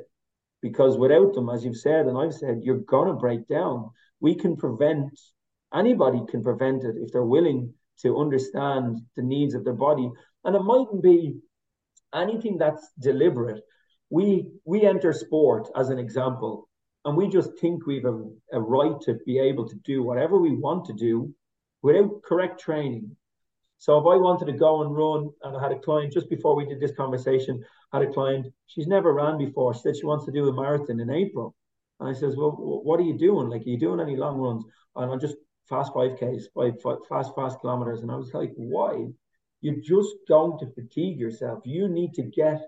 Because without them, as you've said, and I've said, you're going to break down. We can prevent, anybody can prevent it if they're willing to understand the needs of their body. And it mightn't be anything that's deliberate, we we enter sport as an example and we just think we've a, a right to be able to do whatever we want to do without correct training. So if i wanted to go and run and i had a client just before we did this conversation had a client she's never ran before she said she wants to do a marathon in april. And i says well what are you doing? Like are you doing any long runs? And i'm just fast 5ks five, fast fast kilometers. And i was like why? You're just going to fatigue yourself. You need to get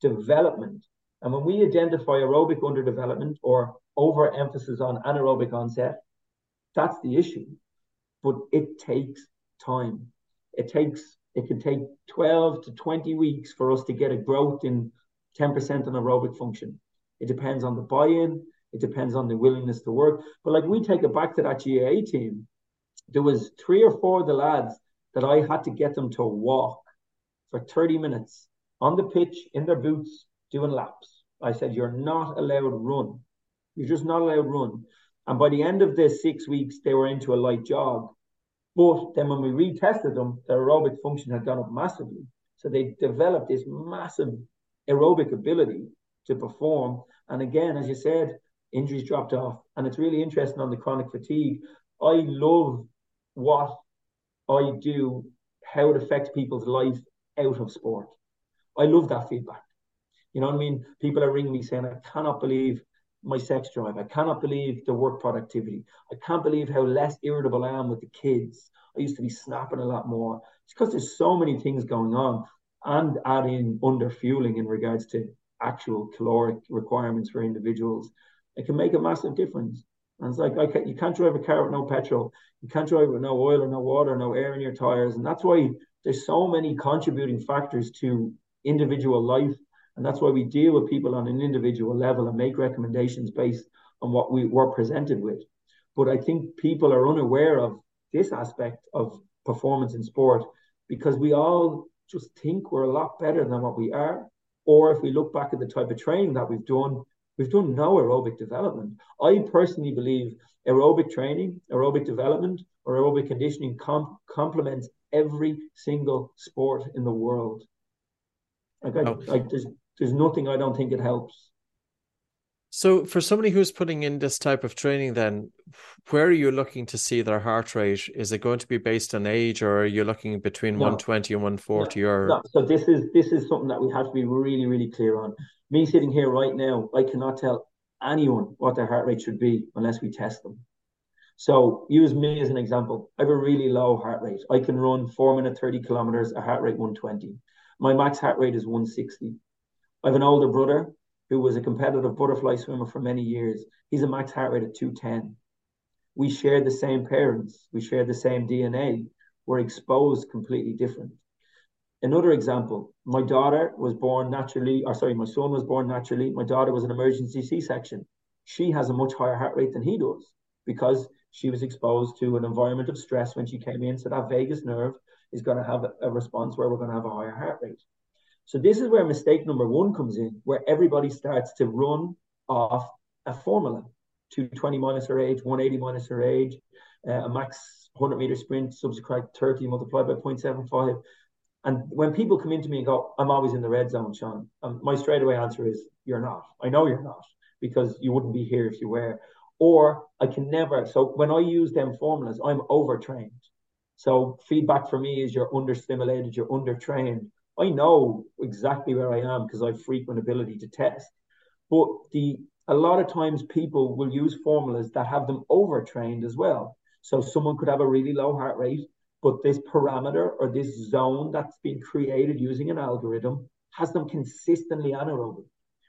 development. And when we identify aerobic underdevelopment or overemphasis on anaerobic onset, that's the issue. But it takes time. It takes it can take 12 to 20 weeks for us to get a growth in 10% on aerobic function. It depends on the buy-in, it depends on the willingness to work. But like we take it back to that GAA team, there was three or four of the lads that I had to get them to walk for 30 minutes on the pitch in their boots doing laps. I said, You're not allowed to run. You're just not allowed to run. And by the end of the six weeks, they were into a light jog. But then when we retested them, their aerobic function had gone up massively. So they developed this massive aerobic ability to perform. And again, as you said, injuries dropped off. And it's really interesting on the chronic fatigue. I love what I do, how it affects people's life out of sport. I love that feedback. You know what I mean? People are ringing me saying, I cannot believe my sex drive. I cannot believe the work productivity. I can't believe how less irritable I am with the kids. I used to be snapping a lot more. It's because there's so many things going on and adding under fueling in regards to actual caloric requirements for individuals. It can make a massive difference. And it's like, okay, you can't drive a car with no petrol. You can't drive with no oil or no water, no air in your tires. And that's why there's so many contributing factors to individual life and that's why we deal with people on an individual level and make recommendations based on what we were presented with. But I think people are unaware of this aspect of performance in sport because we all just think we're a lot better than what we are. Or if we look back at the type of training that we've done, we've done no aerobic development. I personally believe aerobic training, aerobic development, or aerobic conditioning com- complements every single sport in the world. Like, I, oh. like there's there's nothing I don't think it helps. So, for somebody who's putting in this type of training, then where are you looking to see their heart rate? Is it going to be based on age, or are you looking between no. 120 and 140? No. Or no. so this is this is something that we have to be really, really clear on. Me sitting here right now, I cannot tell anyone what their heart rate should be unless we test them. So, use me as an example. I have a really low heart rate. I can run four minute 30 kilometers, a heart rate 120. My max heart rate is 160. I have an older brother who was a competitive butterfly swimmer for many years. He's a max heart rate of 210. We share the same parents, we share the same DNA. We're exposed completely different. Another example, my daughter was born naturally, or sorry, my son was born naturally. My daughter was an emergency C section. She has a much higher heart rate than he does because she was exposed to an environment of stress when she came in. So that vagus nerve is going to have a response where we're going to have a higher heart rate. So this is where mistake number one comes in, where everybody starts to run off a formula. 220 minus her age, 180 minus her age, uh, a max 100 meter sprint, subscribe 30 multiplied by 0.75. And when people come into me and go, I'm always in the red zone, Sean, um, my straightaway answer is, You're not. I know you're not because you wouldn't be here if you were. Or I can never. So when I use them formulas, I'm overtrained. So feedback for me is you're understimulated, you're undertrained. I know exactly where I am because I have frequent ability to test. But the a lot of times people will use formulas that have them overtrained as well. So someone could have a really low heart rate, but this parameter or this zone that's been created using an algorithm has them consistently anaerobic.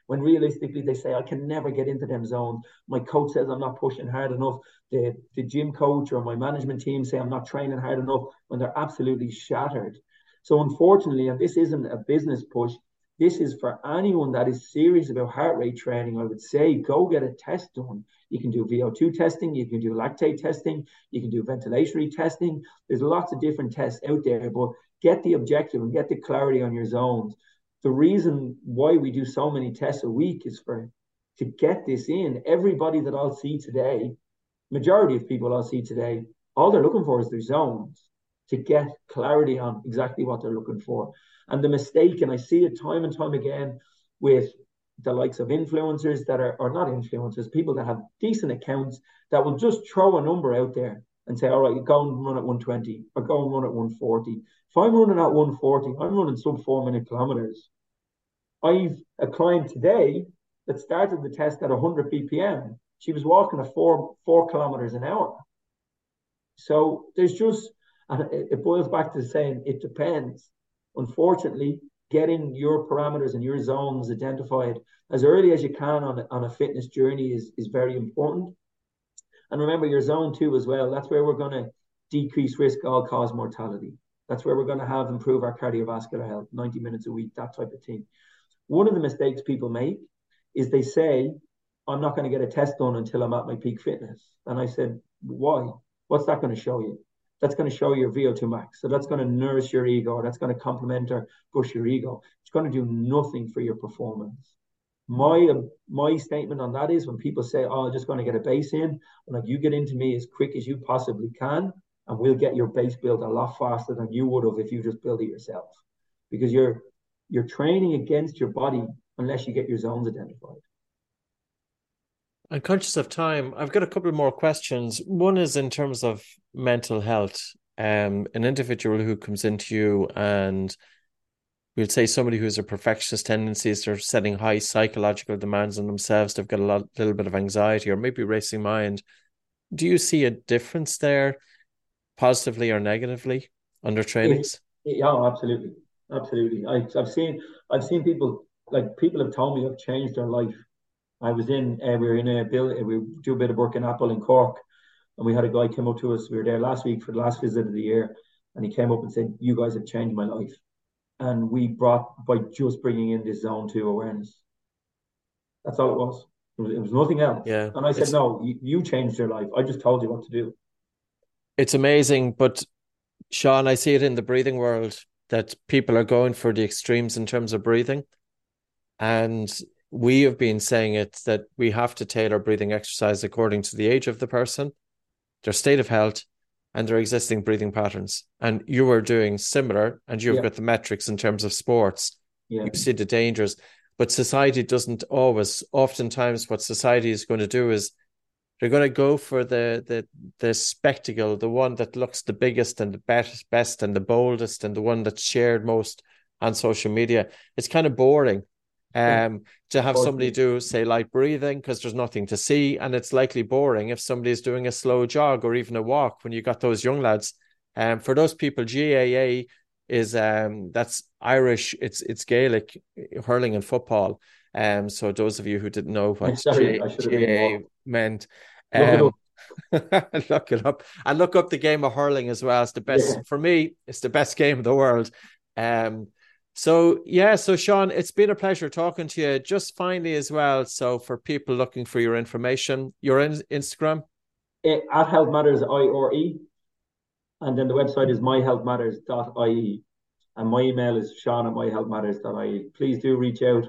When realistically they say, I can never get into them zones. My coach says I'm not pushing hard enough. The, the gym coach or my management team say I'm not training hard enough when they're absolutely shattered. So unfortunately, and this isn't a business push, this is for anyone that is serious about heart rate training. I would say go get a test done. You can do VO2 testing, you can do lactate testing, you can do ventilatory testing. There's lots of different tests out there, but get the objective and get the clarity on your zones. The reason why we do so many tests a week is for to get this in. Everybody that I'll see today, majority of people I'll see today, all they're looking for is their zones to get clarity on exactly what they're looking for. And the mistake, and I see it time and time again with the likes of influencers that are, not influencers, people that have decent accounts that will just throw a number out there and say, all right, you go and run at 120 or go and run at 140. If I'm running at 140, I'm running sub four minute kilometers. I've a client today that started the test at 100 BPM. She was walking at four four kilometers an hour. So there's just and it boils back to saying it depends. Unfortunately, getting your parameters and your zones identified as early as you can on on a fitness journey is, is very important. And remember your zone two as well. That's where we're going to decrease risk all cause mortality. That's where we're going to have improve our cardiovascular health, 90 minutes a week, that type of thing. One of the mistakes people make is they say, I'm not going to get a test done until I'm at my peak fitness. And I said, why? What's that going to show you? that's going to show your VO2 max. So that's going to nourish your ego, that's going to complement or push your ego. It's going to do nothing for your performance. My my statement on that is when people say, "Oh, I'm just going to get a base in," I'm like, "You get into me as quick as you possibly can, and we'll get your base built a lot faster than you would have if you just build it yourself. Because you're you're training against your body unless you get your zones identified. I'm conscious of time. I've got a couple more questions. One is in terms of mental health. Um, an individual who comes into you and we'll say somebody who has a perfectionist tendencies, they're setting high psychological demands on themselves, they've got a lot, little bit of anxiety or maybe racing mind. Do you see a difference there, positively or negatively, under trainings? Yeah, absolutely, absolutely. I, I've seen, I've seen people like people have told me have changed their life. I was in, uh, we were in a building, we do a bit of work in Apple in Cork, and we had a guy come up to us. We were there last week for the last visit of the year, and he came up and said, "You guys have changed my life." And we brought by just bringing in this zone two awareness. That's all it was. It was, it was nothing else. Yeah. And I said, "No, you, you changed your life. I just told you what to do." It's amazing, but Sean, I see it in the breathing world that people are going for the extremes in terms of breathing. And we have been saying it that we have to tailor breathing exercise according to the age of the person, their state of health, and their existing breathing patterns. And you are doing similar, and you've yeah. got the metrics in terms of sports. Yeah. You see the dangers, but society doesn't always. Oftentimes, what society is going to do is they're going to go for the the the spectacle, the one that looks the biggest and the best, best and the boldest, and the one that's shared most on social media. It's kind of boring um to have somebody do say light breathing because there's nothing to see and it's likely boring if somebody's doing a slow jog or even a walk when you got those young lads. Um for those people GAA is um that's Irish it's it's Gaelic hurling and football. Um so those of you who didn't know what Sorry, GAA meant um look it up. And look up the game of hurling as well. It's the best yeah. for me it's the best game of the world. Um so yeah, so Sean, it's been a pleasure talking to you. Just finally as well, so for people looking for your information, your in- Instagram it, at Health Matters I or E, and then the website is myhealthmatters.ie, and my email is Sean at myhealthmatters.ie. Please do reach out,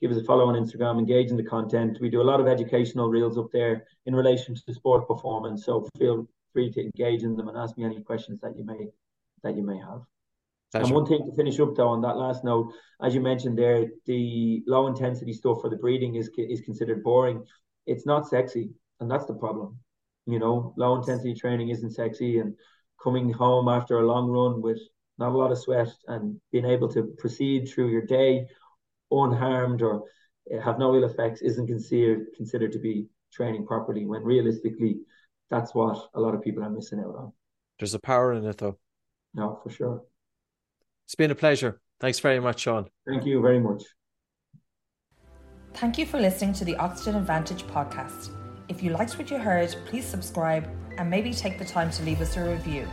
give us a follow on Instagram, engage in the content. We do a lot of educational reels up there in relation to sport performance, so feel free to engage in them and ask me any questions that you may that you may have. Pleasure. And one thing to finish up though on that last note, as you mentioned there, the low intensity stuff for the breathing is is considered boring. It's not sexy, and that's the problem. You know, low intensity training isn't sexy, and coming home after a long run with not a lot of sweat and being able to proceed through your day unharmed or have no ill effects isn't considered considered to be training properly. When realistically, that's what a lot of people are missing out on. There's a power in it, though. No, for sure. It's been a pleasure. Thanks very much, Sean. Thank you very much. Thank you for listening to the Oxygen Advantage podcast. If you liked what you heard, please subscribe and maybe take the time to leave us a review.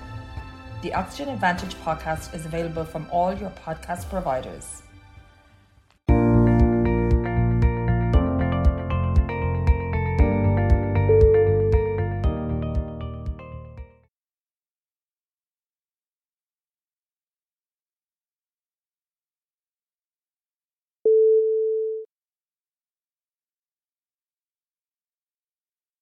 The Oxygen Advantage podcast is available from all your podcast providers.